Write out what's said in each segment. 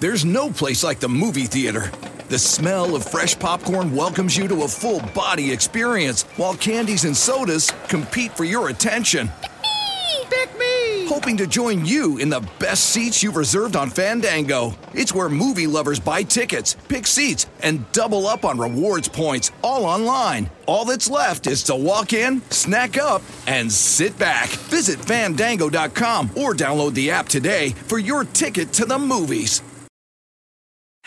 There's no place like the movie theater. The smell of fresh popcorn welcomes you to a full body experience, while candies and sodas compete for your attention. Pick me! Pick me! Hoping to join you in the best seats you've reserved on Fandango. It's where movie lovers buy tickets, pick seats, and double up on rewards points, all online. All that's left is to walk in, snack up, and sit back. Visit fandango.com or download the app today for your ticket to the movies.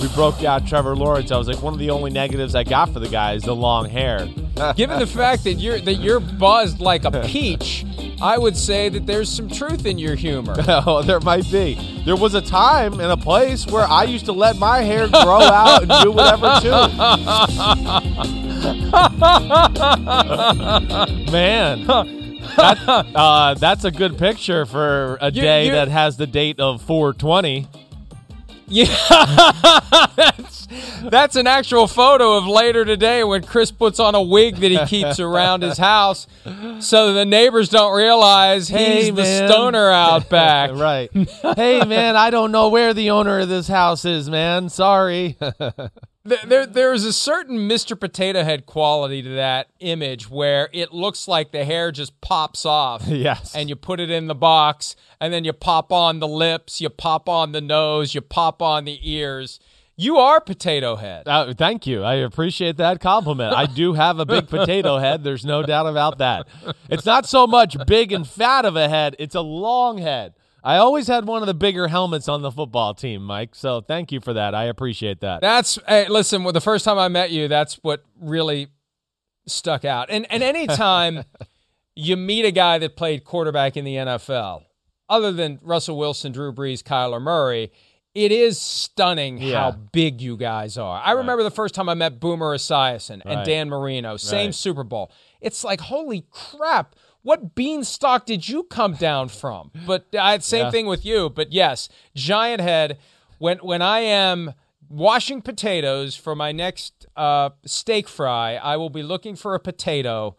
We broke out Trevor Lawrence. I was like, one of the only negatives I got for the guy is the long hair. Given the fact that you're that you're buzzed like a peach, I would say that there's some truth in your humor. oh, there might be. There was a time and a place where I used to let my hair grow out and do whatever too. Man. That, uh, that's a good picture for a You- day you- that has the date of 420. Yeah, that's, that's an actual photo of later today when Chris puts on a wig that he keeps around his house, so the neighbors don't realize he's Hey, the stoner out back. right. hey, man, I don't know where the owner of this house is, man. Sorry. There, there, there's a certain Mr. Potato Head quality to that image where it looks like the hair just pops off. yes. and you put it in the box, and then you pop on the lips, you pop on the nose, you pop on the ears. You are Potato Head. Uh, thank you. I appreciate that compliment. I do have a big potato head. There's no doubt about that. It's not so much big and fat of a head, it's a long head. I always had one of the bigger helmets on the football team, Mike. So thank you for that. I appreciate that. That's hey, listen. Well, the first time I met you, that's what really stuck out. And and anytime you meet a guy that played quarterback in the NFL, other than Russell Wilson, Drew Brees, Kyler Murray, it is stunning Yeah. how big you guys are. I remember the first time I met Boomer Esiason and Right. Dan Marino, same Right. Super Bowl. It's like holy crap. What beanstalk did you come down from? But I same Yeah. thing with you. But yes, giant head. When when I am washing potatoes for my next uh, steak fry, I will be looking for a potato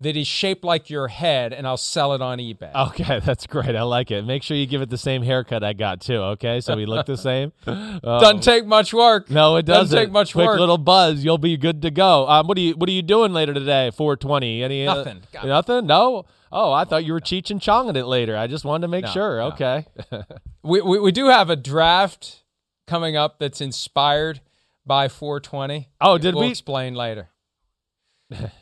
that is shaped like your head, and I'll sell it on eBay. Okay, that's great. I like it. Make sure you give it the same haircut I got too. Okay, so we look the same. Uh, Doesn't take much work. No, it doesn't. Doesn't take much Quick work. little buzz, you'll be good to go. Um, what are you What are you doing later today? Four twenty. Any uh, Nothing. God. nothing. No. Oh, I thought you were Cheech and Chonging it later. I just wanted to make No, sure. no. Okay. We, we we do have a draft coming up that's inspired by 420. Oh, did we'll we- explain later?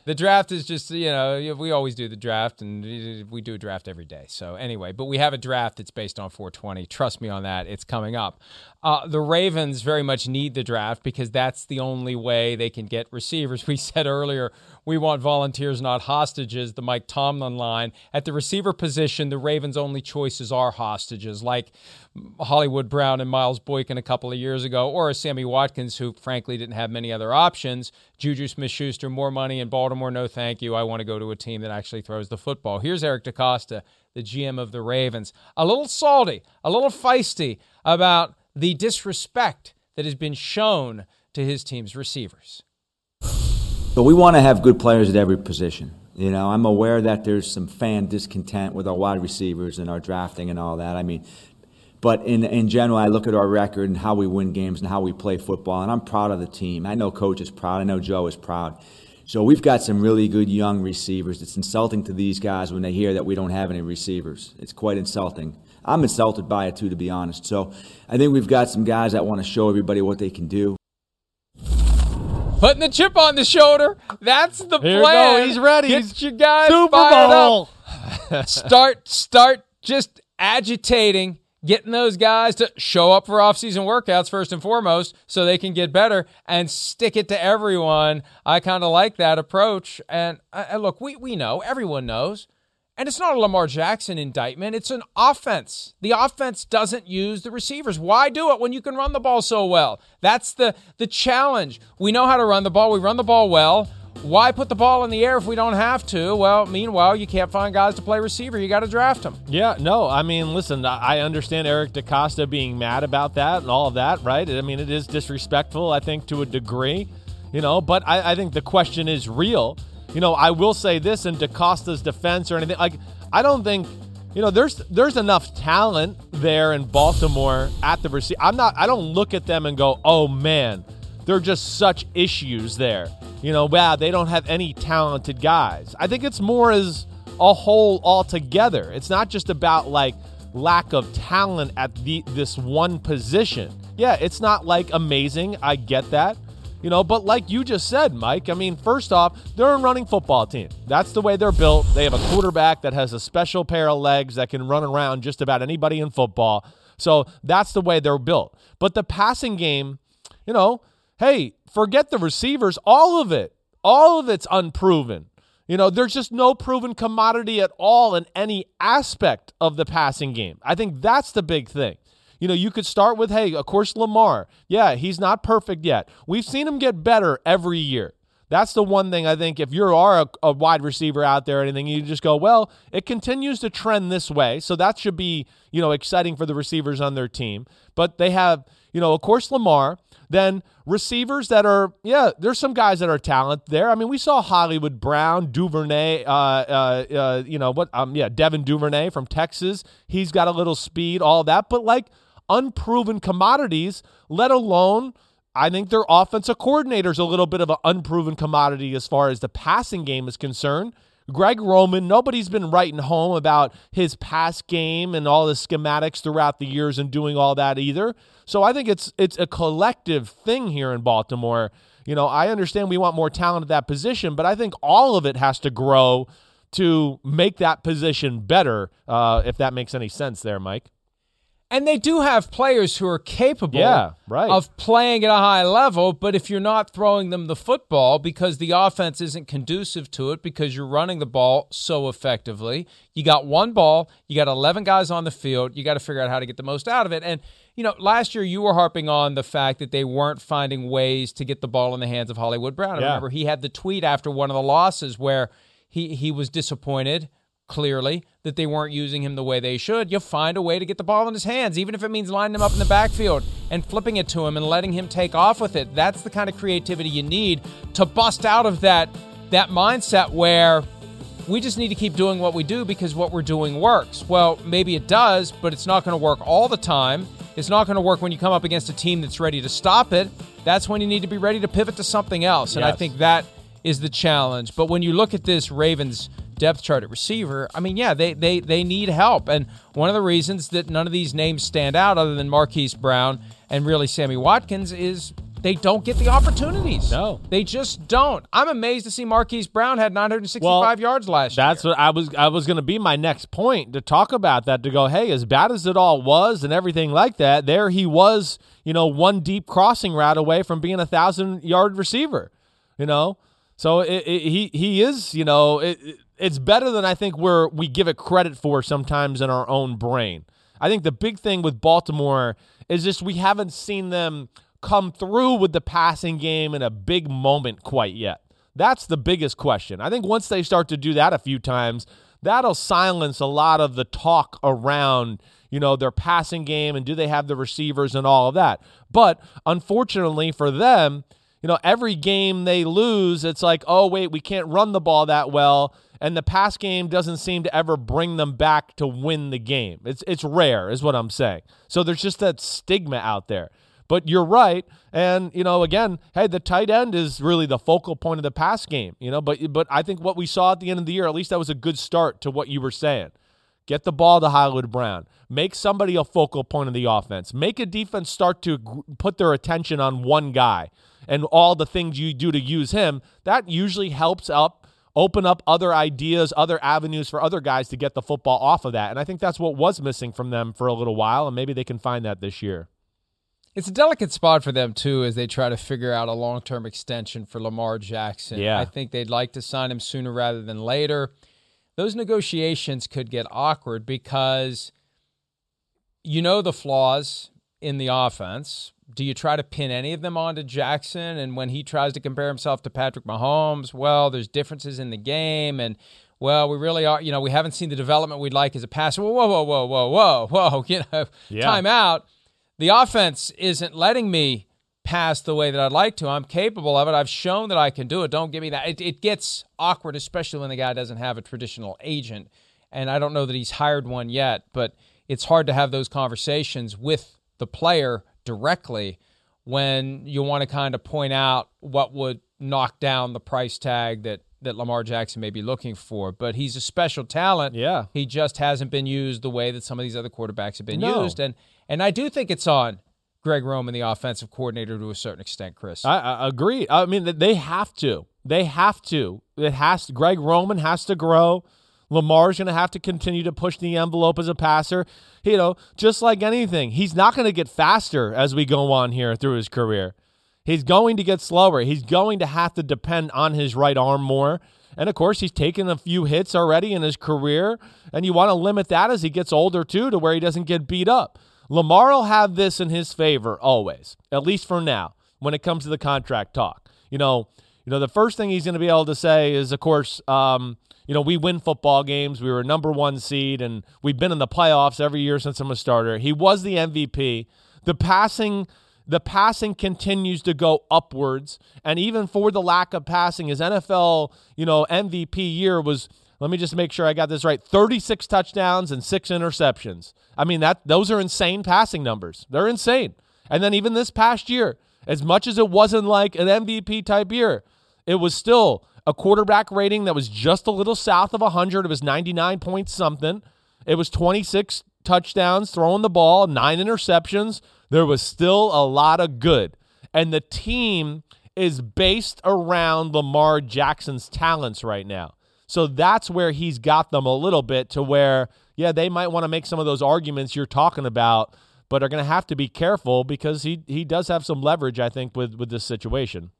The draft is just you know we always do the draft and we do a draft every day. So anyway, but we have a draft that's based on 420. Trust me on that. It's coming up. Uh, the Ravens very much need the draft because that's the only way they can get receivers. We said earlier we want volunteers, not hostages. The Mike Tomlin line at the receiver position, the Ravens' only choices are hostages, like Hollywood Brown and Miles Boykin a couple of years ago, or a Sammy Watkins, who frankly didn't have many other options. Juju Smith Schuster, more money in Baltimore, no thank you. I want to go to a team that actually throws the football. Here's Eric DeCosta, the GM of the Ravens, a little salty, a little feisty about the disrespect that has been shown to his team's receivers. But we want to have good players at every position. You know, I'm aware that there's some fan discontent with our wide receivers and our drafting and all that. I mean, but in in general, I look at our record and how we win games and how we play football, and I'm proud of the team. I know Coach is proud. I know Joe is proud. So we've got some really good young receivers. It's insulting to these guys when they hear that we don't have any receivers. It's quite insulting. I'm insulted by it too, to be honest. So I think we've got some guys that want to show everybody what they can do. Putting the chip on the shoulder. That's the Here we plan. go. He's ready. Get He's your guys Super fired Bowl. up. start, start just agitating, getting those guys to show up for off-season workouts first and foremost, so they can get better and stick it to everyone. I kind of like that approach. And uh, look, we we know everyone knows. And it's not a Lamar Jackson indictment. It's an offense. The offense doesn't use the receivers. Why do it when you can run the ball so well? That's the the challenge. We know how to run the ball. We run the ball well. Why put the ball in the air if we don't have to? Well, meanwhile, you can't find guys to play receiver. You got to draft them. Yeah, no, I mean, listen, I understand Eric DeCosta being mad about that and all of that, right? I mean, it is disrespectful, I think, to a degree, you know, but I, I think the question is real. You know, I will say this in DeCosta's defense or anything, like, I don't think. You know, there's there's enough talent there in Baltimore at the receiver. I'm not. I don't look at them and go, "Oh man, they're just such issues there." You know, wow, they don't have any talented guys. I think it's more as a whole altogether. It's not just about like lack of talent at the this one position. Yeah, it's not like amazing. I get that. You know, but like you just said, Mike, I mean, first off, they're a running football team. That's the way they're built. They have a quarterback that has a special pair of legs that can run around just about anybody in football. So that's the way they're built. But the passing game, you know, hey, forget the receivers, all of it. All of it's unproven. You know, there's just no proven commodity at all in any aspect of the passing game. I think that's the big thing. You know, you could start with, hey, of course, Lamar. Yeah, he's not perfect yet. We've seen him get better every year. That's the one thing I think if you are a, a, wide receiver out there or anything, you just go, well, it continues to trend this way. So that should be, you know, exciting for the receivers on their team. But they have, you know, of course, Lamar. Then receivers that are, yeah, there's some guys that are talent there. I mean, we saw Hollywood Brown, Duvernay, uh, uh, uh, you know, what, um, yeah, Devin Duvernay from Texas. He's got a little speed, all that. But like, unproven commodities, let alone I think their offensive coordinator's a little bit of an unproven commodity as far as the passing game is concerned. Greg Roman, nobody's been writing home about his pass game and all the schematics throughout the years and doing all that either. So I think it's it's a collective thing here in Baltimore. You know, I understand we want more talent at that position, but I think all of it has to grow to make that position better. Uh, if that makes any sense, there, Mike. And they do have players who are capable yeah, right. of playing at a high level, but if you're not throwing them the football because the offense isn't conducive to it because you're running the ball so effectively, you got one ball, you got 11 guys on the field, you got to figure out how to get the most out of it. And, you know, last year you were harping on the fact that they weren't finding ways to get the ball in the hands of Hollywood Brown. Yeah. Remember he had the tweet after one of the losses where he, he was disappointed clearly that they weren't using him the way they should, you'll find a way to get the ball in his hands, even if it means lining him up in the backfield and flipping it to him and letting him take off with it. That's the kind of creativity you need to bust out of that that mindset where we just need to keep doing what we do because what we're doing works. Well, maybe it does, but it's not going to work all the time. It's not going to work when you come up against a team that's ready to stop it. That's when you need to be ready to pivot to something else. And Yes. I think that is the challenge. But when you look at this Ravens depth chart at receiver, I mean, yeah, they they they need help. And one of the reasons that none of these names stand out other than Marquise Brown and really Sammy Watkins is they don't get the opportunities. No. They just don't. I'm amazed to see Marquise Brown had 965 Well, yards last That's year. That's what I was I was going to be my next point to talk about that to go, hey, as bad as it all was and everything like that, there he was, you know, one deep crossing route away from being a thousand yard receiver, you know. So it, it, he he is, you know, it, it- it's better than I think we're we give it credit for sometimes in our own brain. I think the big thing with Baltimore is just we haven't seen them come through with the passing game in a big moment quite yet. That's the biggest question. I think once they start to do that a few times, that'll silence a lot of the talk around, you know, their passing game and do they have the receivers and all of that. But unfortunately for them, you know, every game they lose, it's like, oh, wait, we can't run the ball that well. And the pass game doesn't seem to ever bring them back to win the game. It's, it's rare, is what I'm saying. So there's just that stigma out there. But you're right. And, you know, again, hey, the tight end is really the focal point of the pass game, you know, but but I think what we saw at the end of the year, at least that was a good start to what you were saying. Get the ball to Hollywood Brown. Make somebody a focal point of the offense. Make a defense start to put their attention on one guy and all the things you do to use him. That usually helps up open up other ideas, other avenues for other guys to get the football off of that. And I think that's what was missing from them for a little while, and maybe they can find that this year. It's a delicate spot for them too as they try to figure out a long-term extension for Lamar Jackson. Yeah. I think they'd like to sign him sooner rather than later. Those negotiations could get awkward because you know the flaws in the offense. Do you try to pin any of them onto Jackson? And when he tries to compare himself to Patrick Mahomes, well, there's differences in the game and well, we really are, you know, we haven't seen the development we'd like as a passer. Whoa, whoa, whoa, whoa, whoa, whoa, you know, Yeah. time out. The offense isn't letting me pass the way that I'd like to. I'm capable of it. I've shown that I can do it. Don't give me that. It, it gets awkward, especially when the guy doesn't have a traditional agent. And I don't know that he's hired one yet, but it's hard to have those conversations with the player directly when you want to kind of point out what would knock down the price tag that that Lamar Jackson may be looking for. But he's a special talent. Yeah. He just hasn't been used the way that some of these other quarterbacks have been No. used. And and I do think it's on Greg Roman, the offensive coordinator, to a certain extent, Chris. I, I agree. I mean, they have to. They have to. It has. Greg Roman has to grow. Lamar's going to have to continue to push the envelope as a passer. You know, just like anything, he's not going to get faster as we go on here through his career. He's going to get slower. He's going to have to depend on his right arm more. And of course, he's taken a few hits already in his career, and you want to limit that as he gets older too, to where he doesn't get beat up. Lamar will have this in his favor always, at least for now, when it comes to the contract talk. You know, you know, the first thing he's going to be able to say is, of course, um, you know, we win football games. We were number one seed, and we've been in the playoffs every year since I'm a starter. He was the MVP. The passing, the passing continues to go upwards, and even for the lack of passing, his NFL, you know, MVP year was. Let me just make sure I got this right. 36 touchdowns and 6 interceptions. I mean that those are insane passing numbers. They're insane. And then even this past year, as much as it wasn't like an MVP type year, it was still a quarterback rating that was just a little south of 100. It was 99 point something. It was 26 touchdowns throwing the ball, nine interceptions. There was still a lot of good. And the team is based around Lamar Jackson's talents right now. So that's where he's got them a little bit to where, yeah, they might want to make some of those arguments you're talking about, but are going to have to be careful because he he does have some leverage, I think, with with this situation.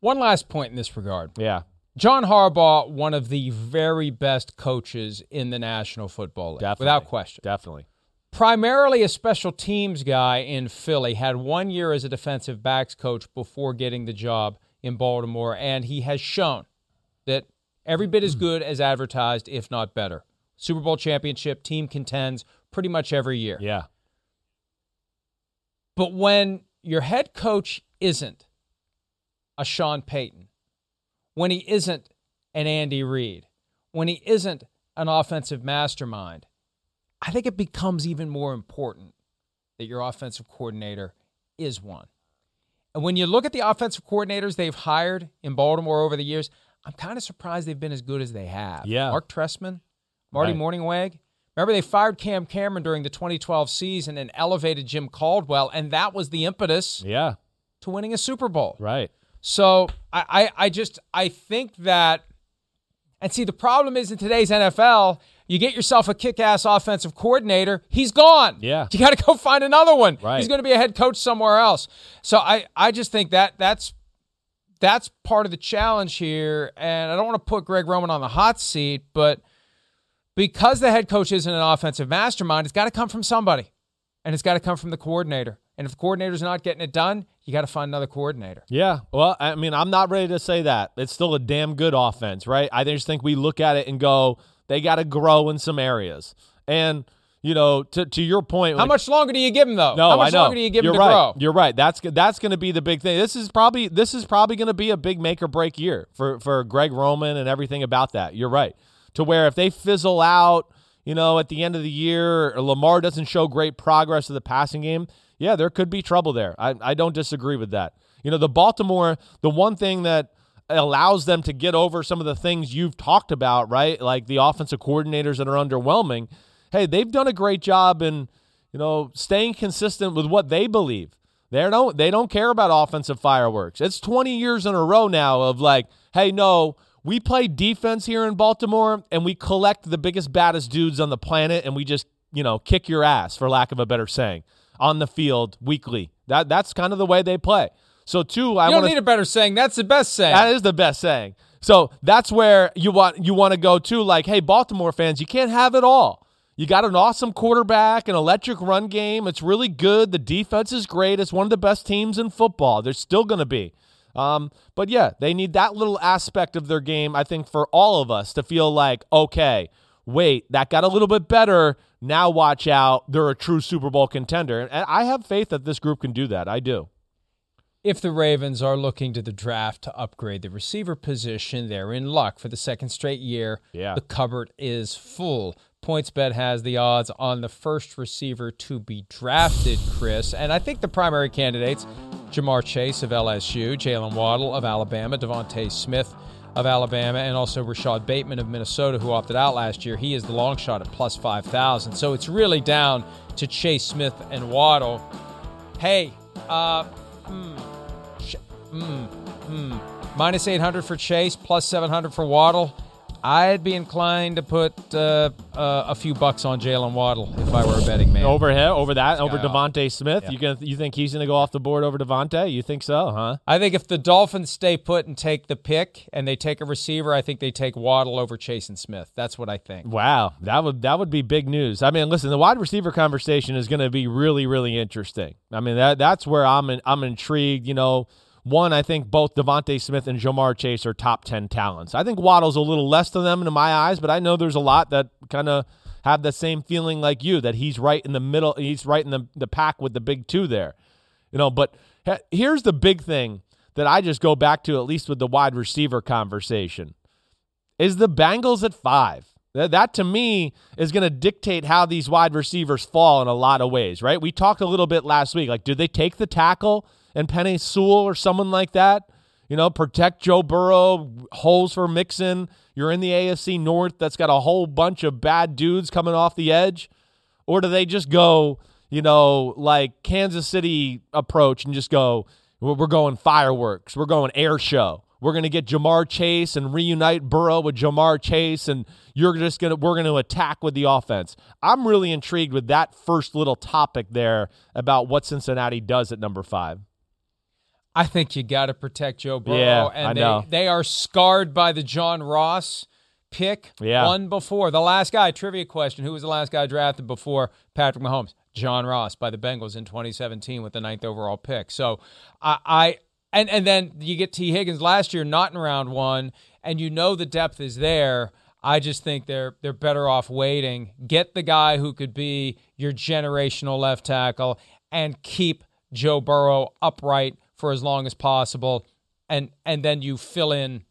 One last point in this regard. Yeah. John Harbaugh, one of the very best coaches in the National Football League, Definitely. without question. Definitely. Primarily a special teams guy in Philly, had one year as a defensive backs coach before getting the job in Baltimore, and he has shown that every bit as good as advertised, if not better. Super Bowl championship, team contends pretty much every year. Yeah. But when your head coach isn't a Sean Payton, when he isn't an Andy Reid, when he isn't an offensive mastermind, I think it becomes even more important that your offensive coordinator is one. And when you look at the offensive coordinators they've hired in Baltimore over the years, I'm kind of surprised they've been as good as they have. Yeah. Marc Trestman, Marty Right. Mornhinweg. Remember, they fired Cam Cameron during the 2012 season and elevated Jim Caldwell, and that was the impetus Yeah. to winning a Super Bowl. Right. So I, I, I just I think that, and see the problem is in today's NFL, you get yourself a kick-ass offensive coordinator, he's gone. Yeah. you got to go find another one. Right. He's going to be a head coach somewhere else. So I, I just think that that's that's part of the challenge here, and I don't want to put Greg Roman on the hot seat, but because the head coach isn't an offensive mastermind, it's got to come from somebody, and it's got to come from the coordinator. And if the coordinator's not getting it done, you got to find another coordinator. Yeah. Well, I mean, I'm not ready to say that. It's still a damn good offense, right? I just think we look at it and go, they got to grow in some areas. And, you know, to, to your point, How like- much longer do you give him though? No, How much I know. longer do you give You're him to right. grow? You're right. That's that's going to be the big thing. This is probably this is probably going to be a big make or break year for for Greg Roman and everything about that. You're right. To where if they fizzle out, you know, at the end of the year, Lamar doesn't show great progress of the passing game, yeah, there could be trouble there. I, I don't disagree with that. You know, the Baltimore, the one thing that allows them to get over some of the things you've talked about, right? Like the offensive coordinators that are underwhelming. Hey, they've done a great job in, you know, staying consistent with what they believe. They don't they don't care about offensive fireworks. It's 20 years in a row now of like, hey, no, we play defense here in Baltimore and we collect the biggest baddest dudes on the planet and we just, you know, kick your ass for lack of a better saying on the field weekly. That that's kind of the way they play. So two, I you don't wanna, need a better saying. That's the best saying. That is the best saying. So that's where you want you want to go to. Like, hey, Baltimore fans, you can't have it all. You got an awesome quarterback, an electric run game. It's really good. The defense is great. It's one of the best teams in football. They're still going to be. Um, but yeah, they need that little aspect of their game, I think, for all of us to feel like, okay, wait, that got a little bit better. Now watch out. They're a true Super Bowl contender. And I have faith that this group can do that. I do. If the Ravens are looking to the draft to upgrade the receiver position, they're in luck for the second straight year. Yeah. The cupboard is full. PointsBet has the odds on the first receiver to be drafted, Chris. And I think the primary candidates Ja'Marr Chase of LSU, Jaylen Waddle of Alabama, DeVonta Smith of Alabama, and also Rashod Bateman of Minnesota, who opted out last year. He is the long shot at plus 5,000. So it's really down to Chase Smith and Waddle. Hey, uh, sh- hmm, hmm. Minus 800 for Chase, plus 700 for Waddle. I'd be inclined to put uh, uh, a few bucks on Jaylen Waddle if I were a betting man. Over him, over that, over. DeVonta Smith. Yeah. You gonna, you think he's going to go off the board over DeVonta? You think so, huh? I think if the Dolphins stay put and take the pick and they take a receiver, I think they take Waddle over Chase and Smith. That's what I think. Wow, that would that would be big news. I mean, listen, the wide receiver conversation is going to be really really interesting. I mean, that that's where I'm in, I'm intrigued. You know, one, I think both DeVonta Smith and Ja'Marr Chase are top ten talents. I think Waddle's a little less than them in my eyes, but I know there's a lot that kind of have the same feeling like you that he's right in the middle. He's right in the the pack with the big two there. You know, but here's the big thing that I just go back to at least with the wide receiver conversation is the Bengals at five. That, that to me is going to dictate how these wide receivers fall in a lot of ways, right? We talked a little bit last week. Like, did they take the tackle and Penei Sewell or someone like that? You know, protect Joe Burrow, holes for Mixon. You're in the AFC North that's got a whole bunch of bad dudes coming off the edge. Or do they just go, you know, like Kansas City approach and just go, we're going fireworks, we're going air show. We're going to get Ja'Marr Chase and reunite Burrow with Ja'Marr Chase, and you're just going to we're going to attack with the offense. I'm really intrigued with that first little topic there about what Cincinnati does at number five. I think you got to protect Joe Burrow. Yeah, and I they, know. they are scarred by the John Ross pick. Yeah. One before. The last guy, trivia question Who was the last guy drafted before Patrick Mahomes? John Ross by the Bengals in 2017 with the ninth overall pick. So I. I and, and then you get Tee Higgins last year, not in round one, and you know the depth is there. I just think they're they're better off waiting. Get the guy who could be your generational left tackle and keep Joe Burrow upright for as long as possible, and and then you fill in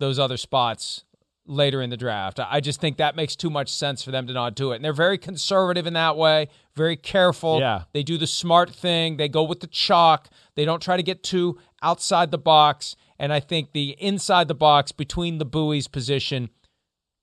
those other spots later in the draft. I just think that makes too much sense for them to not do it. And they're very conservative in that way, very careful. Yeah. They do the smart thing. They go with the chalk. They don't try to get too outside the box. And I think the inside the box between the buoys position,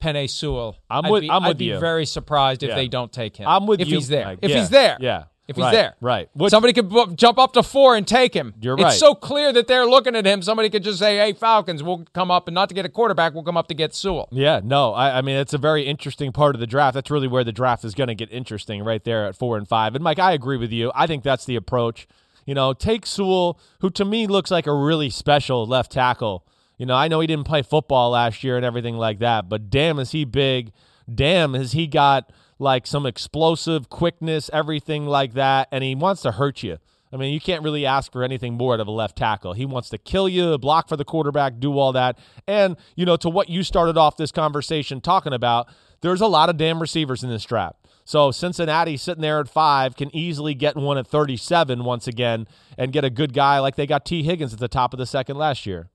Penei Sewell. I'm I'd with- be, I'm I'd with be you. very surprised if Yeah. they don't take him. I'm with if you. he's there. Like, if yeah, he's there. yeah. If he's Right, there. right. Which- Somebody could bu- jump up to four and take him. You're right. It's so clear that they're looking at him. Somebody could just say, "Hey, Falcons, we'll come up and not to get a quarterback, we'll come up to get Sewell." Yeah, no, I, I mean it's a very interesting part of the draft. That's really where the draft is going to get interesting, right there at four and five. And Mike, I agree with you. I think that's the approach. You know, take Sewell, who to me looks like a really special left tackle. You know, I know he didn't play football last year and everything like that, but damn, is he big? Damn, has he got like some explosive quickness, everything like that, and he wants to hurt you. I mean, you can't really ask for anything more out of a left tackle. He wants to kill you, block for the quarterback, do all that. And, you know, to what you started off this conversation talking about, there's a lot of damn receivers in this draft. So Cincinnati sitting there at five can easily get one at 37 once again and get a good guy like they got Tee Higgins at the top of the second last year.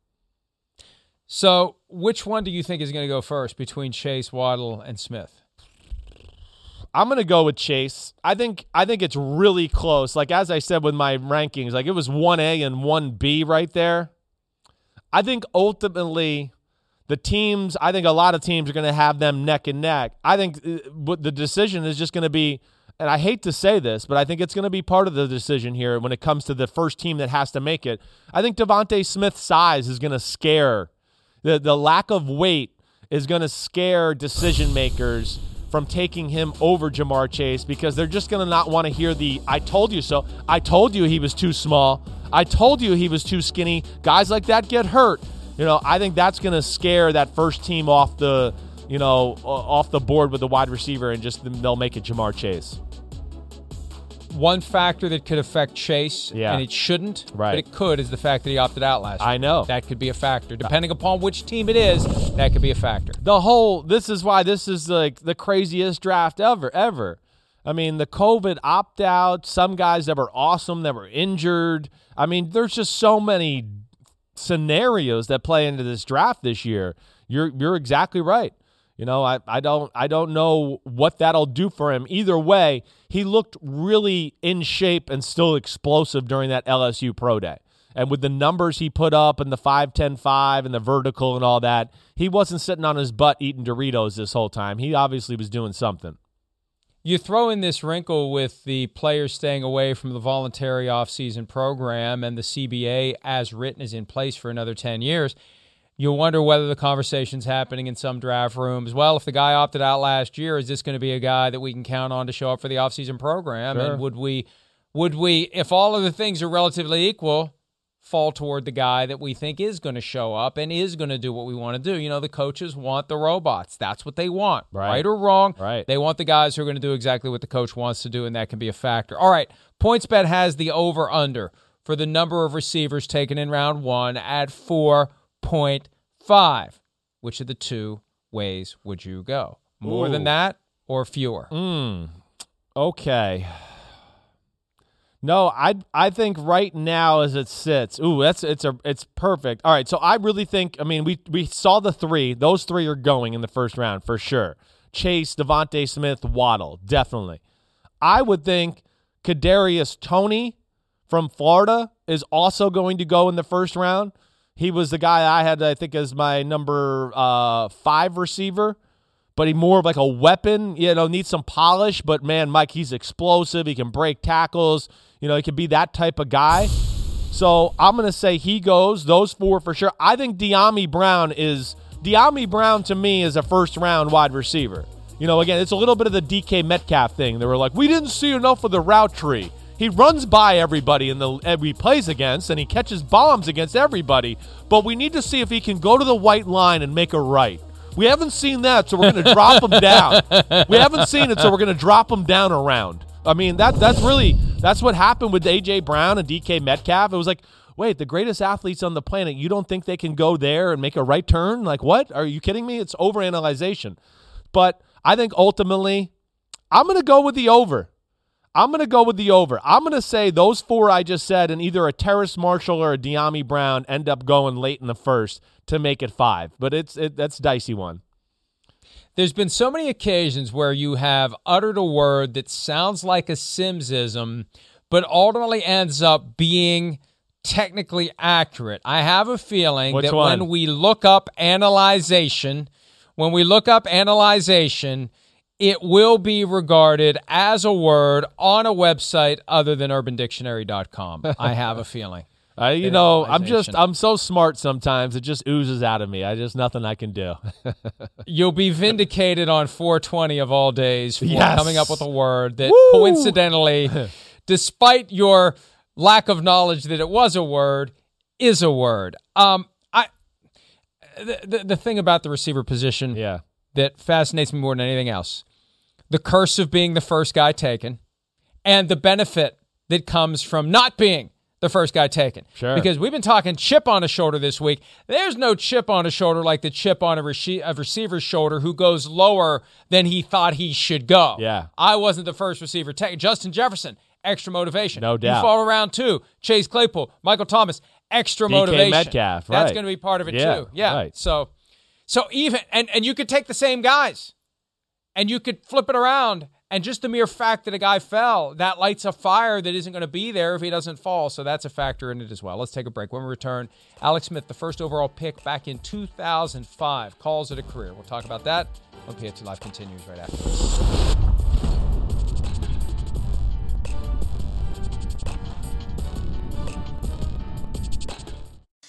So, which one do you think is going to go first between Chase, Waddle, and Smith? I'm gonna go with Chase. I think I think it's really close. Like as I said with my rankings, like it was one A and one B right there. I think ultimately the teams. I think a lot of teams are gonna have them neck and neck. I think uh, the decision is just gonna be. And I hate to say this, but I think it's going to be part of the decision here when it comes to the first team that has to make it. I think DeVonta Smith's size is going to scare the the lack of weight is going to scare decision makers from taking him over Ja'Marr Chase because they're just going to not want to hear the I told you so. I told you he was too small. I told you he was too skinny. Guys like that get hurt. You know, I think that's going to scare that first team off the, you know, off the board with the wide receiver and just they'll make it Ja'Marr Chase. One factor that could affect Chase, Yeah. and it shouldn't, Right. but it could, is the fact that he opted out last year. I know. That could be a factor. Depending upon which team it is, that could be a factor. the whole this is why this is like the craziest draft ever ever i mean the covid opt-out some guys that were awesome that were injured i mean there's just so many scenarios that play into this draft this year you're you're exactly right you know I, I don't i don't know what that'll do for him either way he looked really in shape and still explosive during that lsu pro day and with the numbers he put up and the 5 10 5 and the vertical and all that, he wasn't sitting on his butt eating Doritos this whole time. He obviously was doing something. You throw in this wrinkle with the players staying away from the voluntary offseason program and the CBA as written is in place for another 10 years. You wonder whether the conversation's happening in some draft rooms. Well, if the guy opted out last year, is this going to be a guy that we can count on to show up for the offseason program? Sure. And would we would we if all of the things are relatively equal, fall toward the guy that we think is going to show up and is going to do what we want to do. You know, the coaches want the robots. That's what they want. Right. or wrong. Right. They want the guys who are going to do exactly what the coach wants to do, and that can be a factor. All right. PointsBet has the over under for the number of receivers taken in round one at 4.5. Which of the two ways would you go? More than that or fewer? Mm. Okay. No, I I think right now as it sits, ooh, that's it's a it's perfect. All right, so I really think I mean we we saw the three; those three are going in the first round for sure. Chase, DeVonta Smith, Waddle, definitely. I would think Kadarius Toney from Florida is also going to go in the first round. He was the guy I had, I think, as my number uh, five receiver but he more of like a weapon. You know, needs some polish. But man, Mike, he's explosive. He can break tackles. You know, he can be that type of guy. So I'm gonna say he goes. Those four for sure. I think Dyami Brown is Dyami Brown to me is a first round wide receiver. You know, again, it's a little bit of the DK Metcalf thing. They were like, we didn't see enough of the route tree. He runs by everybody in the and he plays against, and he catches bombs against everybody. But we need to see if he can go to the white line and make a right. We haven't seen that, so we're going to drop him down. We haven't seen it, so we're going to drop him down around. I mean, that that's really that's what happened with AJ Brown and DK Metcalf. It was like, wait, the greatest athletes on the planet, you don't think they can go there and make a right turn? Like what? Are you kidding me? It's overanalyzation. But I think ultimately, I'm going to go with the over. I'm going to go with the over. I'm going to say those four I just said, and either a Terrace Marshall or a Dyami Brown end up going late in the first to make it five. But it's it, that's a dicey one. There's been so many occasions where you have uttered a word that sounds like a Simmsism, but ultimately ends up being technically accurate. I have a feeling Which that one? when we look up analyzation, when we look up analyzation, it will be regarded as a word on a website other than urbandictionary.com. I have a feeling. I, you know, I'm just I'm so smart sometimes. It just oozes out of me. I just nothing I can do. You'll be vindicated on 420 of all days for Yes. coming up with a word that Woo! coincidentally, despite your lack of knowledge that it was a word, is a word. Um, I the, the the thing about the receiver position yeah. That fascinates me more than anything else, the curse of being the first guy taken, and the benefit that comes from not being the first guy taken. Sure. Because we've been talking chip on a shoulder this week. There's no chip on a shoulder like the chip on a, rece- a receiver's shoulder who goes lower than he thought he should go. Yeah. I wasn't the first receiver taken. Justin Jefferson, extra motivation. No doubt. You fall around too. Chase Claypool, Michael Thomas, extra DK motivation. Metcalf, That's going to be part of it Yeah, too. Yeah. right. So, so even and and you could take the same guys, and you could flip it around And just the mere fact that a guy fell, that lights a fire that isn't going to be there if he doesn't fall. So that's a factor in it as well. Let's take a break. When we return, Alex Smith, the first overall pick back in 2005, calls it a career. We'll talk about that when PFT Live continues right after this.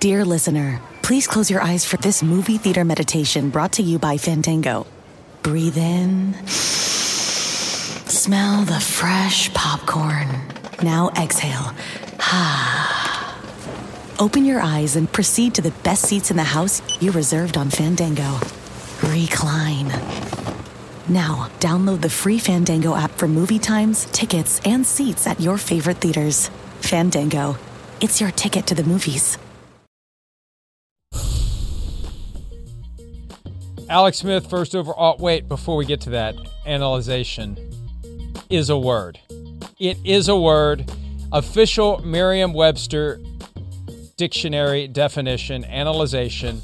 Dear listener, please close your eyes for this movie theater meditation brought to you by Fandango. Breathe in. Smell the fresh popcorn. Now exhale. Ha! Open your eyes and proceed to the best seats in the house you reserved on Fandango. Recline. Now, download the free Fandango app for movie times, tickets, and seats at your favorite theaters. Fandango. It's your ticket to the movies. Alex Smith, first overall. Oh, wait, before we get to that, analyzation is a word. It is a word. Official Merriam Webster dictionary definition, analyzation.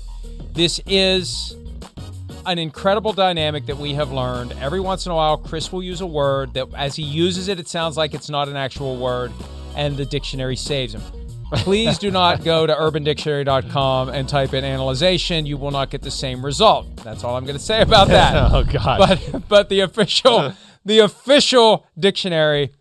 This is an incredible dynamic that we have learned. Every once in a while, Chris will use a word that, as he uses it, it sounds like it's not an actual word, and the dictionary saves him. Please do not go to urbandictionary.com and type in analyzation. You will not get the same result. That's all I'm going to say about that. Oh, God. But but the official the official dictionary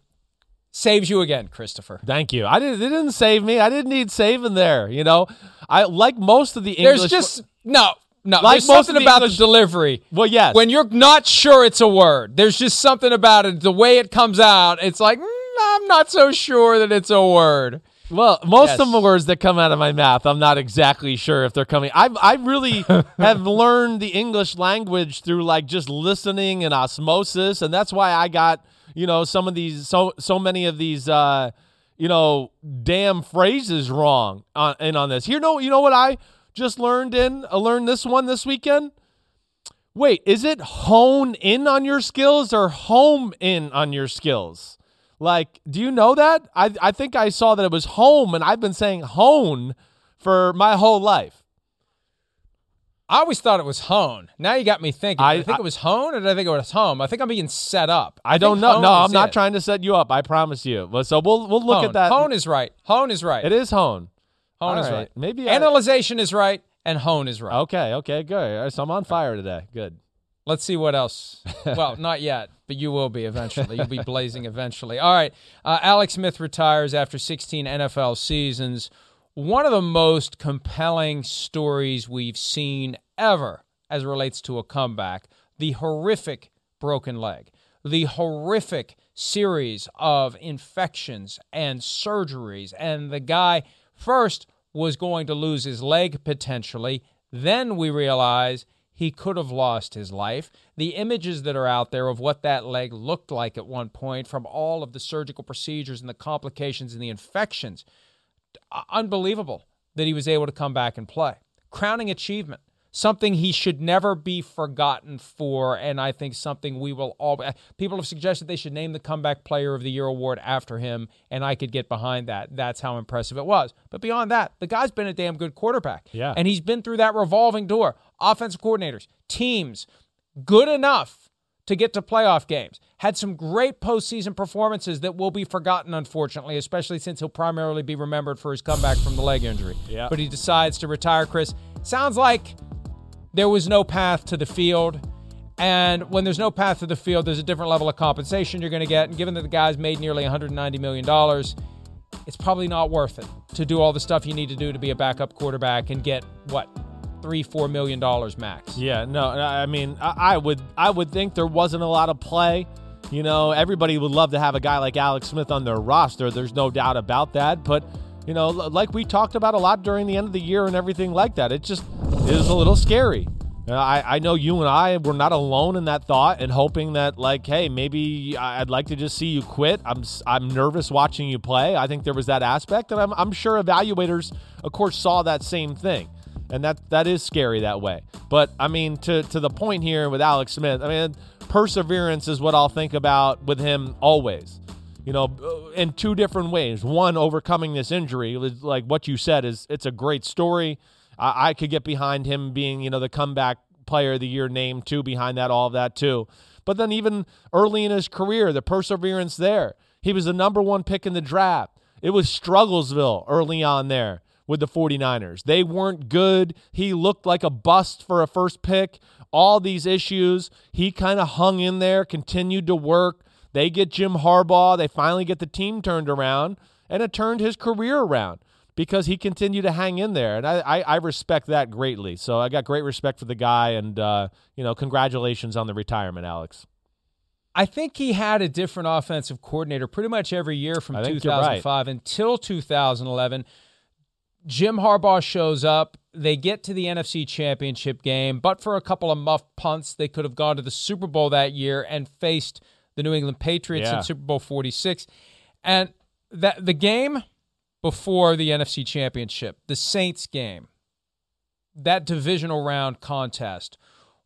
saves you again, Christopher. Thank you. I didn't. It didn't save me. I didn't need saving there. You know, I like most of the English. There's just no, no. Like there's something the about English- the delivery. Well, yes. When you're not sure it's a word, there's just something about it. The way it comes out, it's like mm, I'm not so sure that it's a word. Well, most Yes. of the words that come out of my mouth, I'm not exactly sure if they're coming. I I really have learned the English language through like just listening and osmosis, and that's why I got you know some of these so so many of these uh you know damn phrases wrong on in on this. You know you know what I just learned in I learned this one this weekend. Wait, is it hone in on your skills or home in on your skills? Like, do you know that? I I think I saw that it was home, and I've been saying hone for my whole life. I always thought it was hone. Now you got me thinking. I- I, think I- it was hone, or did I think it was home? I think I'm being set up. I, don't know. No, I'm not it. trying to set you up. I promise you. So we'll we'll look hone. at that. Hone is right. Hone is right. it is hone. Hone All is right. right. Maybe I- analyzation is right, and hone is right. Okay. Okay. Good. So I'm on fire today. Good. Let's see what else. well, not yet, but you will be eventually. You'll be blazing eventually. All right. Uh, Alex Smith retires after 16 NFL seasons. One of the most compelling stories we've seen ever as it relates to a comeback the horrific broken leg, the horrific series of infections and surgeries. And the guy first was going to lose his leg potentially. Then we realize he could have lost his life. The images that are out there of what that leg looked like at one point from all of the surgical procedures and the complications and the infections, uh, unbelievable that he was able to come back and play. Crowning achievement, something he should never be forgotten for, and I think something we will all. People have suggested they should name the Comeback Player of the Year award after him, and I could get behind that. That's how impressive it was. But beyond that, the guy's been a damn good quarterback. Yeah. And he's been through that revolving door. Offensive coordinators, teams, good enough to get to playoff games. Had some great postseason performances that will be forgotten, unfortunately, especially since he'll primarily be remembered for his comeback from the leg injury. Yeah. But he decides to retire, Chris. Sounds like there was no path to the field. And when there's no path to the field, there's a different level of compensation you're going to get. And given that the guy's made nearly $190 million, it's probably not worth it to do all the stuff you need to do to be a backup quarterback and get what three, four million dollars max. Yeah, no, I mean, I, I would, I would think there wasn't a lot of play. You know, everybody would love to have a guy like Alex Smith on their roster. There's no doubt about that. But you know, like we talked about a lot during the end of the year and everything like that, it just is a little scary. Uh, I, I know you and I were not alone in that thought and hoping that like, hey, maybe I'd like to just see you quit. I'm I'm nervous watching you play. I think there was that aspect, and I'm I'm sure evaluators, of course, saw that same thing, and that that is scary that way. But I mean, to to the point here with Alex Smith, I mean, perseverance is what I'll think about with him always. You know, uh, in two different ways. One, overcoming this injury, like what you said, is it's a great story I, I could get behind him being, you know, the comeback player of the year name too, behind that, all of that too. But then even early in his career, the perseverance there. He was the number one pick in the draft. It was Strugglesville early on there with the 49ers. They weren't good. He looked like a bust for a first pick. All these issues, he kind of hung in there, continued to work. They get Jim Harbaugh. They finally get the team turned around, and it turned his career around because he continued to hang in there, and I, I, I, respect that greatly. So I got great respect for the guy, and uh, you know, congratulations on the retirement, Alex. I think he had a different offensive coordinator pretty much every year from 2005 right. until 2011. Jim Harbaugh shows up. They get to the NFC Championship game, but for a couple of muff punts, they could have gone to the Super Bowl that year and faced the New England Patriots yeah. in Super Bowl 46. And that the game before the NFC Championship, the Saints game, that divisional round contest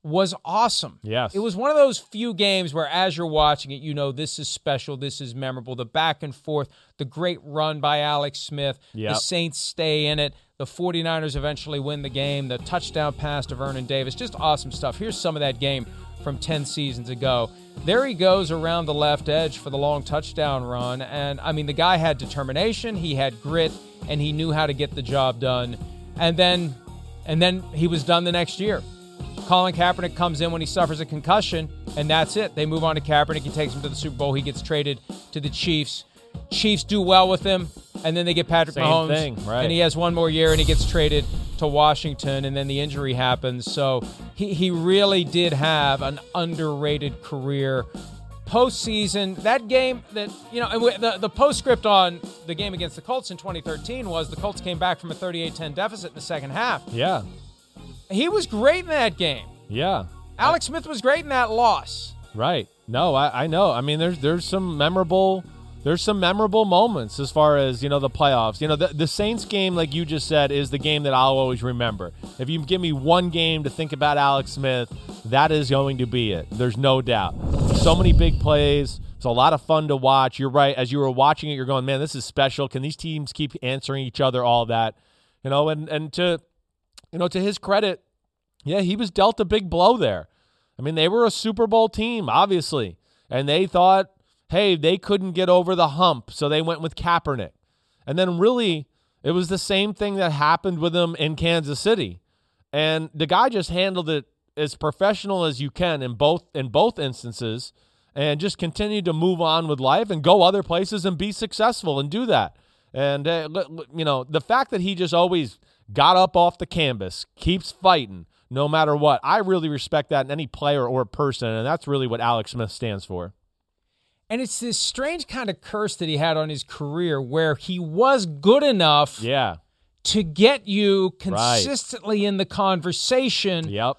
was awesome. Yes. It was one of those few games where as you're watching it, you know this is special, this is memorable. The back and forth, the great run by Alex Smith, yep. the Saints stay in it, the 49ers eventually win the game, the touchdown pass to Vernon Davis, just awesome stuff. Here's some of that game from 10 seasons ago. There he goes around the left edge for the long touchdown run. And I mean, the guy had determination, he had grit, and he knew how to get the job done. And then, and then he was done the next year. Colin Kaepernick comes in when he suffers a concussion, and that's it. They move on to Kaepernick. He takes him to the Super Bowl. He gets traded to the Chiefs. Chiefs do well with him, and then they get Patrick Same Mahomes, thing, right. and he has one more year, and he gets traded to Washington, and then the injury happens. So he, he really did have an underrated career. Postseason, that game that, you know, and the, the postscript on the game against the Colts in 2013 was the Colts came back from a 38 10 deficit in the second half. Yeah. He was great in that game. Yeah. Alex Smith was great in that loss. Right. No, I, I know. I mean, there's there's some memorable there's some memorable moments as far as you know the playoffs. You know the, the Saints game, like you just said, is the game that I'll always remember. If you give me one game to think about Alex Smith, that is going to be it. There's no doubt. So many big plays. It's a lot of fun to watch. You're right. As you were watching it, you're going, man, this is special. Can these teams keep answering each other? All that, you know, and and to you know to his credit, yeah, he was dealt a big blow there. I mean, they were a Super Bowl team, obviously, and they thought hey, they couldn't get over the hump, so they went with Kaepernick. And then really, it was the same thing that happened with him in Kansas City. And the guy just handled it as professional as you can in both in both instances and just continued to move on with life and go other places and be successful and do that. And uh, you know, the fact that he just always got up off the canvas, keeps fighting no matter what. I really respect that in any player or person, and that's really what Alex Smith stands for. And it's this strange kind of curse that he had on his career where he was good enough yeah. to get you consistently right. in the conversation. Yep.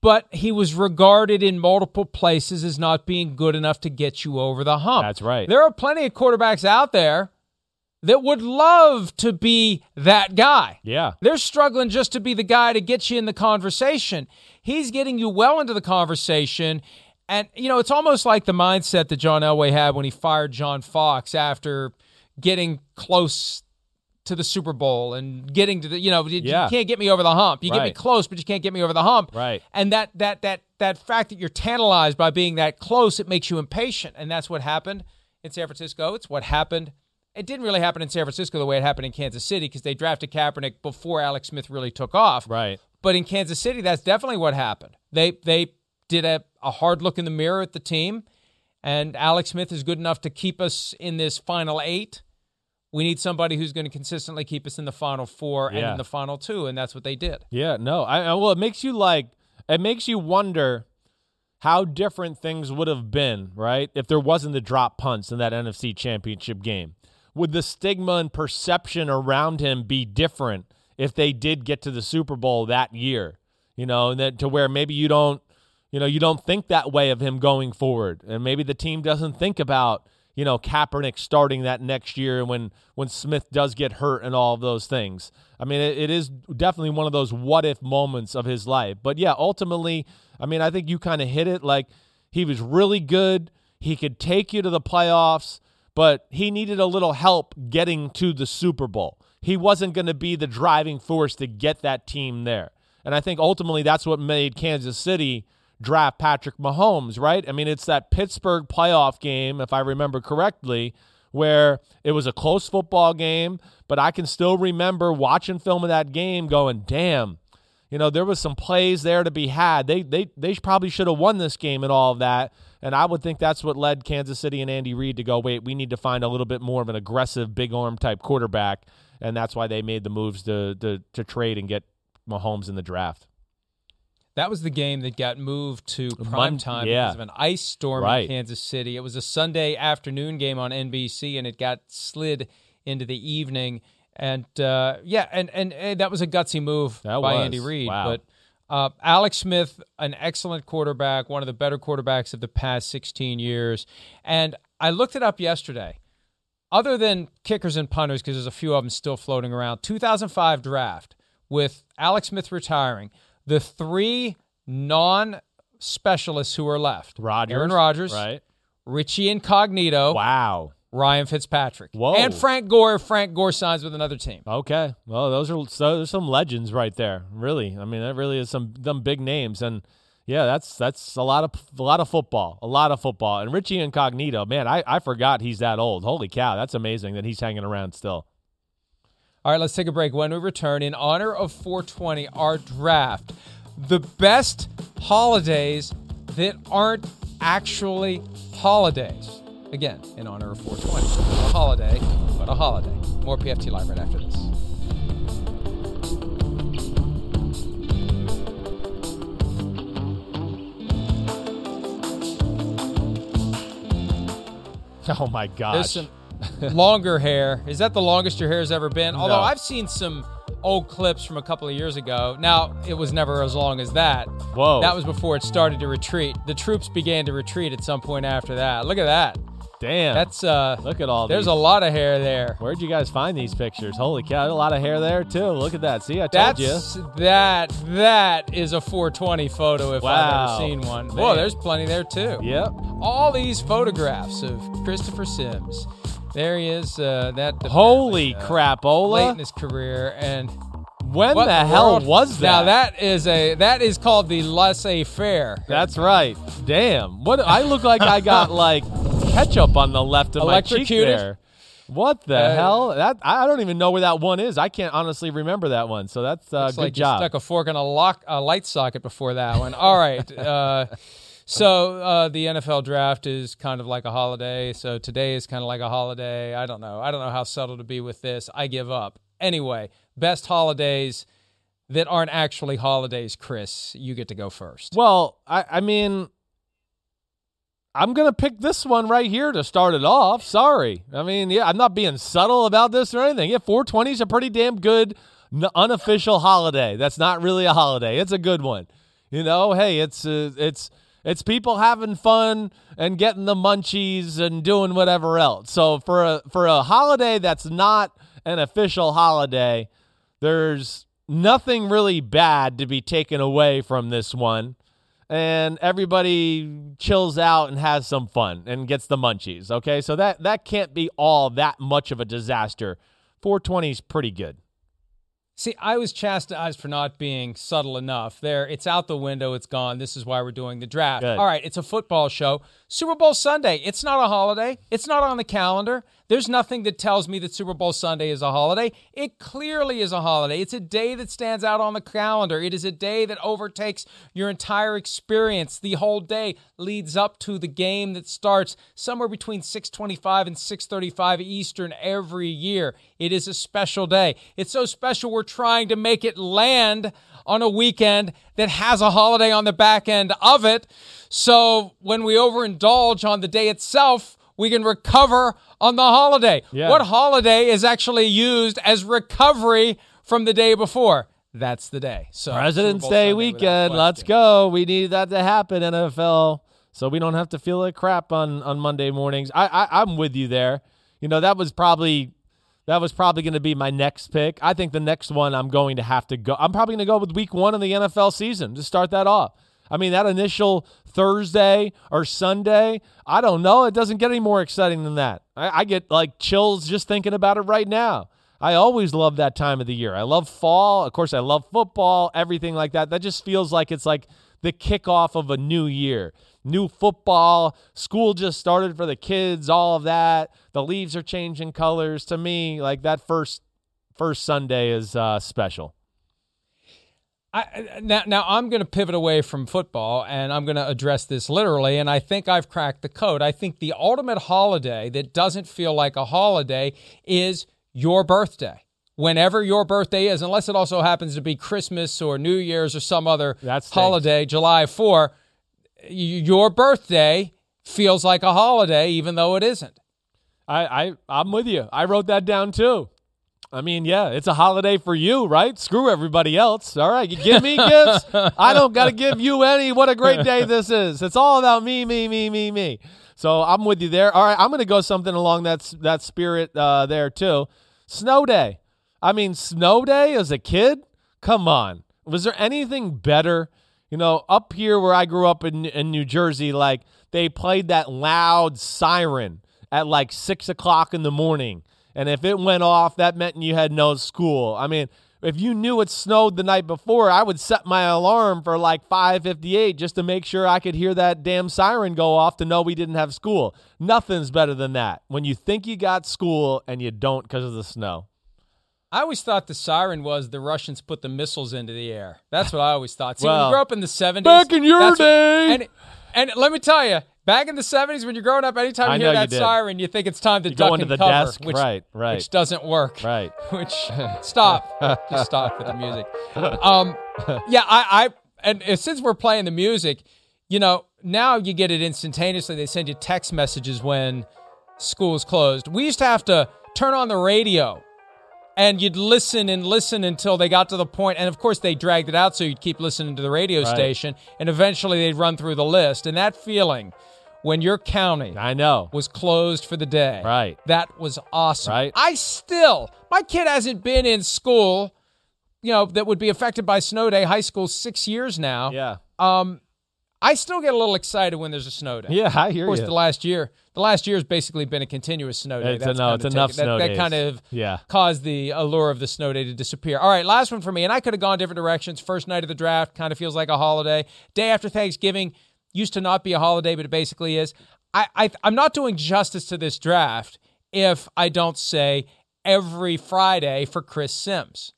But he was regarded in multiple places as not being good enough to get you over the hump. That's right. There are plenty of quarterbacks out there that would love to be that guy. Yeah. They're struggling just to be the guy to get you in the conversation. He's getting you well into the conversation and, you know, it's almost like the mindset that John Elway had when he fired John Fox after getting close to the Super Bowl and getting to the, you know, you, yeah. you can't get me over the hump. You right. get me close, but you can't get me over the hump. Right. And that, that, that, that fact that you're tantalized by being that close, it makes you impatient. And that's what happened in San Francisco. It's what happened. It didn't really happen in San Francisco the way it happened in Kansas City because they drafted Kaepernick before Alex Smith really took off. Right. But in Kansas City, that's definitely what happened. They, they, did a, a hard look in the mirror at the team, and Alex Smith is good enough to keep us in this final eight. We need somebody who's going to consistently keep us in the final four and in the final two, and that's what they did. Yeah, no. I, I well, it makes you like it makes you wonder how different things would have been, right? If there wasn't the drop punts in that NFC Championship game. Would the stigma and perception around him be different if they did get to the Super Bowl that year? You know, and that to where maybe you don't, you know, you don't think that way of him going forward, and maybe the team doesn't think about you know Kaepernick starting that next year when when Smith does get hurt and all of those things. I mean, it, it is definitely one of those what if moments of his life. But yeah, ultimately, I mean, I think you kind of hit it. Like he was really good. He could take you to the playoffs, but he needed a little help getting to the Super Bowl. He wasn't going to be the driving force to get that team there. And I think ultimately that's what made Kansas City draft Patrick Mahomes, right? I mean, it's that Pittsburgh playoff game, if I remember correctly, where it was a close football game, but I can still remember watching film of that game going, damn, you know, there was some plays there to be had. They they they probably should have won this game and all of that. And I would think that's what led Kansas City and Andy Reid to go, wait, we need to find a little bit more of an aggressive, big arm type quarterback. And that's why they made the moves to to, to trade and get Mahomes in the draft. That was the game that got moved to prime time yeah. because of an ice storm Right. in Kansas City. It was a Sunday afternoon game on NBC, and it got slid into the evening. And uh, yeah, and, and and that was a gutsy move That by was. Andy Reid. Wow. But uh, Alex Smith, an excellent quarterback, one of the better quarterbacks of the past 16 years. And I looked it up yesterday. Other than kickers and punters, because there's a few of them still floating around, 2005 draft with Alex Smith retiring, the three non specialists who are left Rodgers, Aaron Rodgers, right? Richie Incognito, Wow. Ryan Fitzpatrick, Whoa. and Frank Gore. if Frank Gore signs with another team. Okay. Well, those are so there's some legends right there. Really. I mean, that really is some some big names and yeah, that's that's a lot of a lot of football. A lot of football. And Richie Incognito, man, I, I forgot he's that old. Holy cow, that's amazing that he's hanging around still. All right, let's take a break. When we return, in honor of 420, our draft, the best holidays that aren't actually holidays. Again, in honor of 420. A holiday, but a holiday. More PFT Live right after this. Oh my gosh. Longer hair. Is that the longest your hair has ever been? Although No. I've seen some old clips from a couple of years ago. Now, it was never as long as that. Whoa. That was before it started to retreat. The troops began to retreat at some point after that. Look at that. Damn. That's uh Look at all There's these. a lot of hair there. Where'd you guys find these pictures? Holy cow, a lot of hair there too. Look at that. See, I told you. That's that that is a 420 photo if Wow. I've ever seen one. Whoa, there's plenty there too. Yep. All these photographs of Christopher Simms. There he is. Uh, that Holy uh, crapola. late in his career and When what the hell world? was that? Now that is a that is called the laissez-faire. That's right. Damn. What I look like I got like ketchup on the left of my cheek there. What the Uh, hell? That I don't even know where that one is. I can't honestly remember that one. So that's uh, good like job. you stuck a fork in a lock a light socket before that one. All right. Uh, so uh, the NFL draft is kind of like a holiday. So today is kind of like a holiday. I don't know. I don't know how subtle to be with this. I give up. Anyway, best holidays that aren't actually holidays. Chris, you get to go first. Well, I, I mean, I'm gonna pick this one right here to start it off. Sorry, I mean, yeah, I'm not being subtle about this or anything. Yeah, 420 is a pretty damn good unofficial holiday. That's not really a holiday. It's a good one. You know, hey, it's uh, it's it's people having fun and getting the munchies and doing whatever else. So for a for a holiday that's not an official holiday, there's nothing really bad to be taken away from this one. And everybody chills out and has some fun and gets the munchies. Okay, so that that can't be all that much of a disaster. 420 is pretty good. See, I was chastised for not being subtle enough. There, it's out the window. It's gone. This is why we're doing the draft. Good. All right, it's a football show. Super Bowl Sunday. It's not a holiday. It's not on the calendar. There's nothing that tells me that Super Bowl Sunday is a holiday. It clearly is a holiday. It's a day that stands out on the calendar. It is a day that overtakes your entire experience. The whole day leads up to the game that starts somewhere between 6:25 and 6:35 Eastern every year. It is a special day. It's so special we're trying to make it land on a weekend that has a holiday on the back end of it. So when we overindulge on the day itself, we can recover on the holiday. Yeah. What holiday is actually used as recovery from the day before? That's the day. So President's Day Sunday weekend. Let's go. We need that to happen, NFL. So we don't have to feel like crap on on Monday mornings. I, I I'm with you there. You know that was probably that was probably going to be my next pick. I think the next one I'm going to have to go. I'm probably going to go with Week One of the NFL season to start that off. I mean that initial Thursday or Sunday. I don't know. It doesn't get any more exciting than that. I, I get like chills just thinking about it right now. I always love that time of the year. I love fall. Of course, I love football, everything like that. That just feels like it's like the kickoff of a new year. New football, school just started for the kids, all of that. The leaves are changing colors. To me, like that first first Sunday is uh, special. I, now, now I'm going to pivot away from football and I'm going to address this literally. And I think I've cracked the code. I think the ultimate holiday that doesn't feel like a holiday is your birthday. Whenever your birthday is, unless it also happens to be Christmas or New Year's or some other That stinks. holiday, July 4, your birthday feels like a holiday, even though it isn't. I, I I'm with you. I wrote that down too. I mean, yeah, it's a holiday for you, right? Screw everybody else. All right, you give me gifts. I don't got to give you any. What a great day this is. It's all about me, me, me, me, me. So I'm with you there. All right, I'm going to go something along that that spirit uh, there too. Snow day. I mean, snow day as a kid. Come on, was there anything better? You know, up here where I grew up in in New Jersey, like they played that loud siren at like six o'clock in the morning. And if it went off, that meant you had no school. I mean, if you knew it snowed the night before, I would set my alarm for like 5:58 just to make sure I could hear that damn siren go off to know we didn't have school. Nothing's better than that. When you think you got school and you don't because of the snow. I always thought the siren was the Russians put the missiles into the air. That's what I always thought. See, Well, you grew up in the 70s. back in your that's what- day. and, and let me tell you, back in the 70s, when you're growing up, anytime you know hear that did. siren, you think it's time to You duck into the cover, desk, which, right, right. which doesn't work. Right. Which, stop. Just stop with the music. Um, yeah, I, I and since we're playing the music, you know, now you get it instantaneously. They send you text messages when school's closed. We used to have to turn on the radio and you'd listen and listen until they got to the point and of course they dragged it out so you'd keep listening to the radio Right. station and eventually they'd run through the list and that feeling when your county I know. was closed for the day Right. that was awesome Right. i still my kid hasn't been in school you know that would be affected by snow day high school six years now Yeah. um I still get a little excited when there's a snow day. Yeah, I hear Of course, you. the last year, the last year has basically been a continuous snow day. It's That's kinda it's enough taken- snow that, days. That kind of Yeah. caused the allure of the snow day to disappear. All right, last one for me, and I could have gone different directions. First night of the draft kind of feels like a holiday. Day after Thanksgiving used to not be a holiday, but it basically is. I, I I'm not doing justice to this draft if I don't say every Friday for Chris Simms.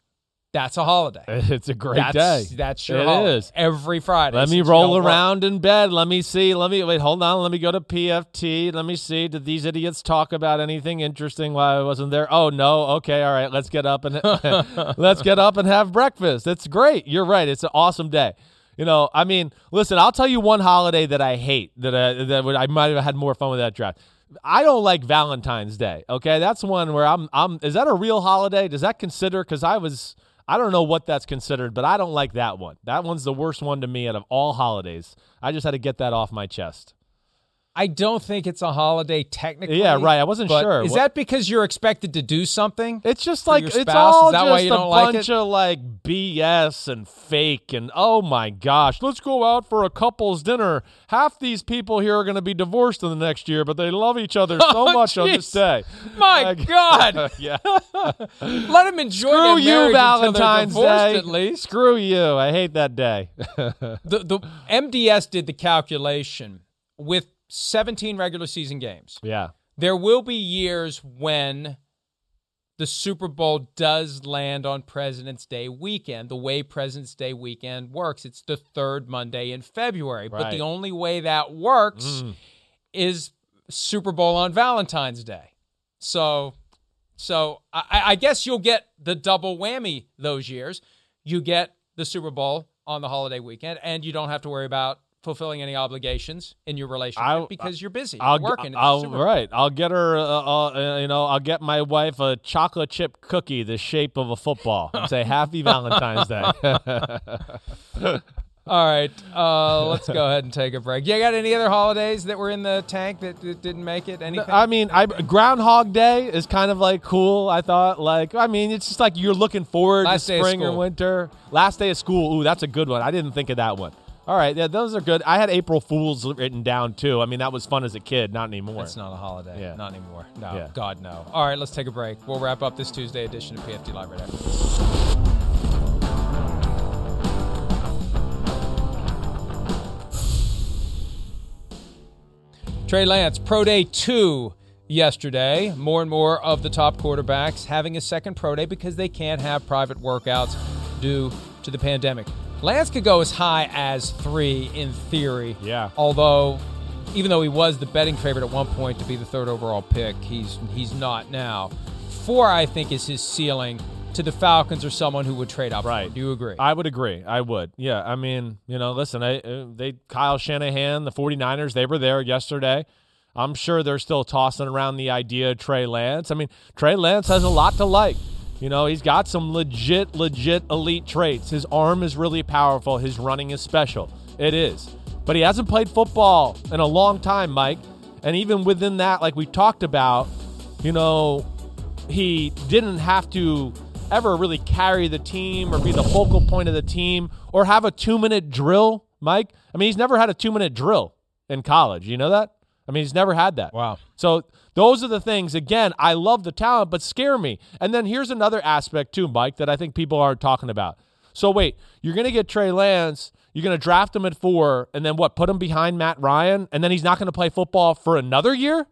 That's a holiday. It's a great That's- day. That's your It holiday. is. every Friday. Let me roll don't work. around in bed. Let me see. Let me wait. Hold on. Let me go to PFT. Let me see. Did these idiots talk about anything interesting while I wasn't there? Oh no. Okay. All right. Let's get up and let's get up and have breakfast. It's great. You're right. It's an awesome day. You know. I mean, listen. I'll tell you one holiday that I hate. That I, that I might have had more fun with that draft. I don't like Valentine's Day. Okay, that's one where I'm. I'm. Is that a real holiday? Does that consider? Because I was. I don't know what that's considered, but I don't like that one. That one's the worst one to me out of all holidays. I just had to get that off my chest. I don't think it's a holiday technically. Yeah, right. I wasn't sure. Is What- that because you're expected to do something? It's just like it's all just a don't like bunch it? of like BS and fake and oh my gosh, let's go out for a couple's dinner. Half these people here are going to be divorced in the next year, but they love each other so Oh, much on this day. My Like- God. yeah. Let them enjoy Screw their you, marriage until they're Valentine's Day. At least Screw you. I hate that day. the the MDS did the calculation with 17 regular season games. yeah. there will be years when the Super Bowl does land on President's Day weekend. The way President's Day weekend works, it's the third Monday in February. But the only way that works Mm. is Super Bowl on Valentine's Day. So, so I, I guess you'll get the double whammy those years. You get the Super Bowl on the holiday weekend, and you don't have to worry about fulfilling any obligations in your relationship I'll- because you're busy I'll, you're working. the I'll, right. I'll get her, uh, uh, you know, I'll get my wife a chocolate chip cookie the shape of a football and say Happy Valentine's Day. All right, uh, let's go ahead and take a break. You got any other holidays that were in the tank that, that didn't make it? Anything? I mean, I Groundhog Day is kind of like cool. I thought, like, I mean, it's just like you're looking forward Last to spring or winter. Last day of school. Ooh, that's a good one. I didn't think of that one. All right, yeah, those are good. I had April Fools written down too. I mean, that was fun as a kid. Not anymore. That's not a holiday. Yeah. Not anymore. No. Yeah. God, no. All right, let's take a break. We'll wrap up this Tuesday edition of PFT Live right after this. Trey Lance, Pro Day 2 yesterday. More and more of the top quarterbacks having a second Pro Day because they can't have private workouts due to the pandemic. Lance could go as high as three in theory. Yeah. Although, even though he was the betting favorite at one point to be the third overall pick, he's he's not now. Four, I think, is his ceiling. To the Falcons or someone who would trade up. Right. Do you agree? I would agree. I would. Yeah. I mean, you know, listen, I, uh, they, Kyle Shanahan, the 49ers, they were there yesterday. I'm sure they're still tossing around the idea of Trey Lance. I mean, Trey Lance has a lot to like. You know, he's got some legit, legit elite traits. His arm is really powerful. His running is special. It is. But he hasn't played football in a long time, Mike. And even within that, like we talked about, you know, he didn't have to ever really carry the team or be the focal point of the team or have a two minute drill, Mike. I mean, he's never had a two minute drill in college. You know that? I mean, he's never had that. Wow. So those are the things. Again, I love the talent, but scare me. And then here's another aspect too, Mike, that I think people aren't talking about. So wait, you're going to get Trey Lance. You're going to draft him at four, and then what? Put him behind Matt Ryan, and then he's not going to play football for another year.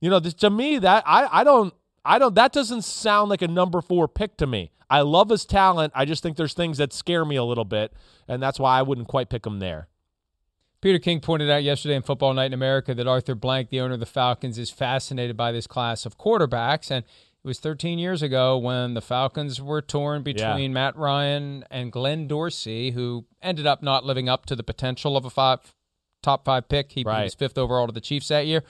You know, this, to me, that I, I don't, I don't. That doesn't sound like a number four pick to me. I love his talent. I just think there's things that scare me a little bit, and that's why I wouldn't quite pick him there. Peter King pointed out yesterday in Football Night in America that Arthur Blank, the owner of the Falcons, is fascinated by this class of quarterbacks. And it was 13 years ago when the Falcons were torn between Matt Ryan and Glenn Dorsey, who ended up not living up to the potential of a five, top five pick. He Right. was fifth overall to the Chiefs that year.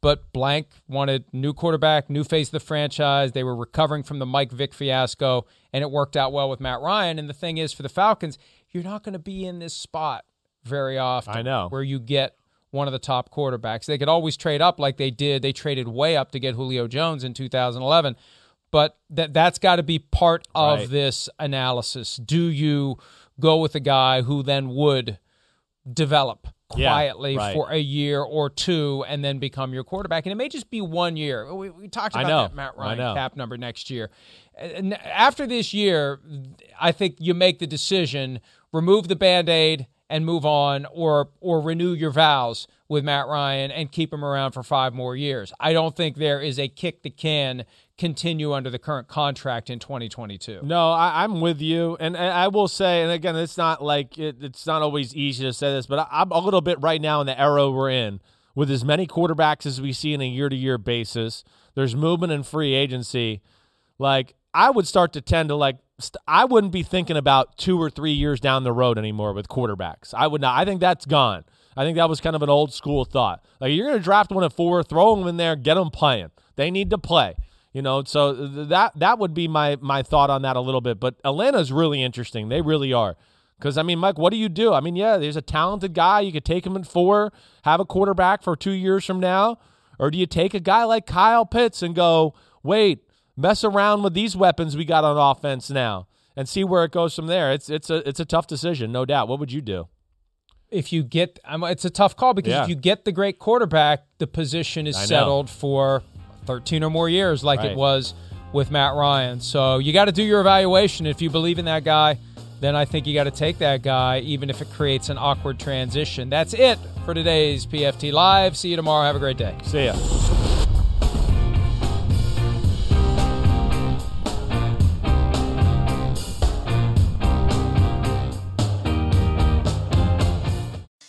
But Blank wanted new quarterback, new face of the franchise. They were recovering from the Mike Vick fiasco, and it worked out well with Matt Ryan. And the thing is, for the Falcons, you're not going to be in this spot very often. I know. Where you get one of the top quarterbacks. They could always trade up like they did. They traded way up to get Julio Jones in 2011. But that that's got to be part of Right. this analysis. Do you go with a guy who then would develop Yeah, quietly right. for a year or two and then become your quarterback? And it may just be one year. We, we talked about that Matt Ryan cap number next year. And after this year, I think you make the decision, remove the band-aid and move on or or renew your vows with Matt Ryan and keep him around for 5 more years. I don't think there is a kick the can continue under the current contract in 2022. No, I, I'm with you, and, and I will say, and again, it's not like it, it's not always easy to say this, but I, I'm a little bit right now in the era we're in with as many quarterbacks as we see in a year-to-year basis. There's movement and free agency. Like I would start to tend to like I wouldn't be thinking about two or three years down the road anymore with quarterbacks. I would not. I think that's gone. I think that was kind of an old school thought. Like you're going to draft one at four, throw them in there, get them playing. They need to play. You know, so th- that that would be my my thought on that a little bit. But Atlanta's really interesting. They really are. Because I mean, Mike, what do you do? I mean, yeah, there's a talented guy. You could take him at four, have a quarterback for two years from now, or do you take a guy like Kyle Pitts and go, wait, mess around with these weapons we got on offense now, and see where it goes from there? It's it's a it's a tough decision, no doubt. What would you do? if you get it's a tough call because Yeah. if you get the great quarterback the position is I know. settled for 13 or more years like Right. it was with Matt Ryan so you got to do your evaluation if you believe in that guy then I think you got to take that guy even if it creates an awkward transition that's it for today's PFT live see you tomorrow have a great day See ya.